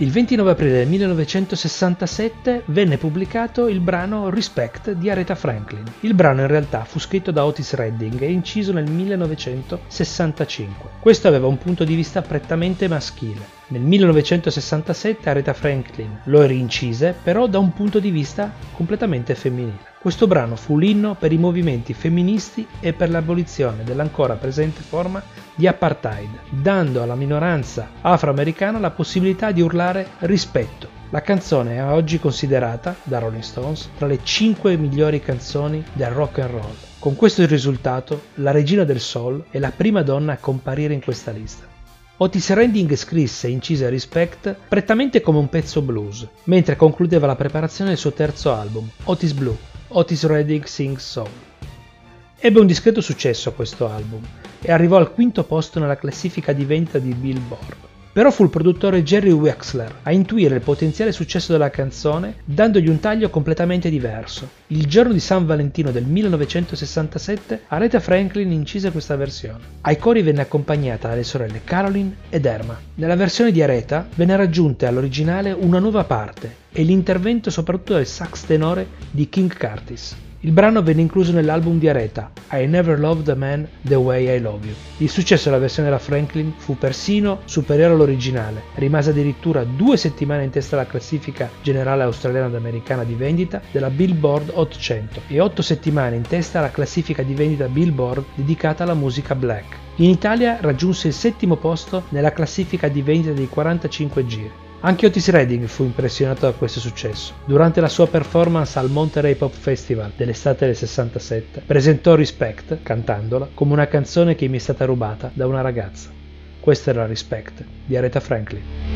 Il 29 aprile del 1967 venne pubblicato il brano Respect di Aretha Franklin. Il brano in realtà fu scritto da Otis Redding e inciso nel 1965. Questo aveva un punto di vista prettamente maschile. Nel 1967 Aretha Franklin lo rincise però da un punto di vista completamente femminile. Questo brano fu l'inno per i movimenti femministi e per l'abolizione dell'ancora presente forma di apartheid, dando alla minoranza afroamericana la possibilità di urlare rispetto. La canzone è oggi considerata da Rolling Stones tra le 5 migliori canzoni del rock and roll. Con questo risultato, la regina del soul è la prima donna a comparire in questa lista. Otis Redding scrisse e incise Respect prettamente come un pezzo blues, mentre concludeva la preparazione del suo terzo album, Otis Blue, Otis Redding Sings Soul. Ebbe un discreto successo questo album e arrivò al quinto posto nella classifica di vendita di Billboard. Però fu il produttore Jerry Wexler a intuire il potenziale successo della canzone dandogli un taglio completamente diverso. Il giorno di San Valentino del 1967 Aretha Franklin incise questa versione. Ai cori venne accompagnata dalle sorelle Caroline ed Erma. Nella versione di Aretha venne raggiunta all'originale una nuova parte e l'intervento soprattutto del sax tenore di King Curtis. Il brano venne incluso nell'album di Aretha, I Never Loved a Man the Way I Love You. Il successo della versione della Franklin fu persino superiore all'originale, rimase addirittura due settimane in testa alla classifica generale australiana ed americana di vendita della Billboard Hot 100 e otto settimane in testa alla classifica di vendita Billboard dedicata alla musica black. In Italia raggiunse il settimo posto nella classifica di vendita dei 45 giri. Anche Otis Redding fu impressionato da questo successo. Durante la sua performance al Monterey Pop Festival dell'estate del 67, presentò Respect, cantandola, come una canzone che mi è stata rubata da una ragazza. Questa era Respect di Aretha Franklin.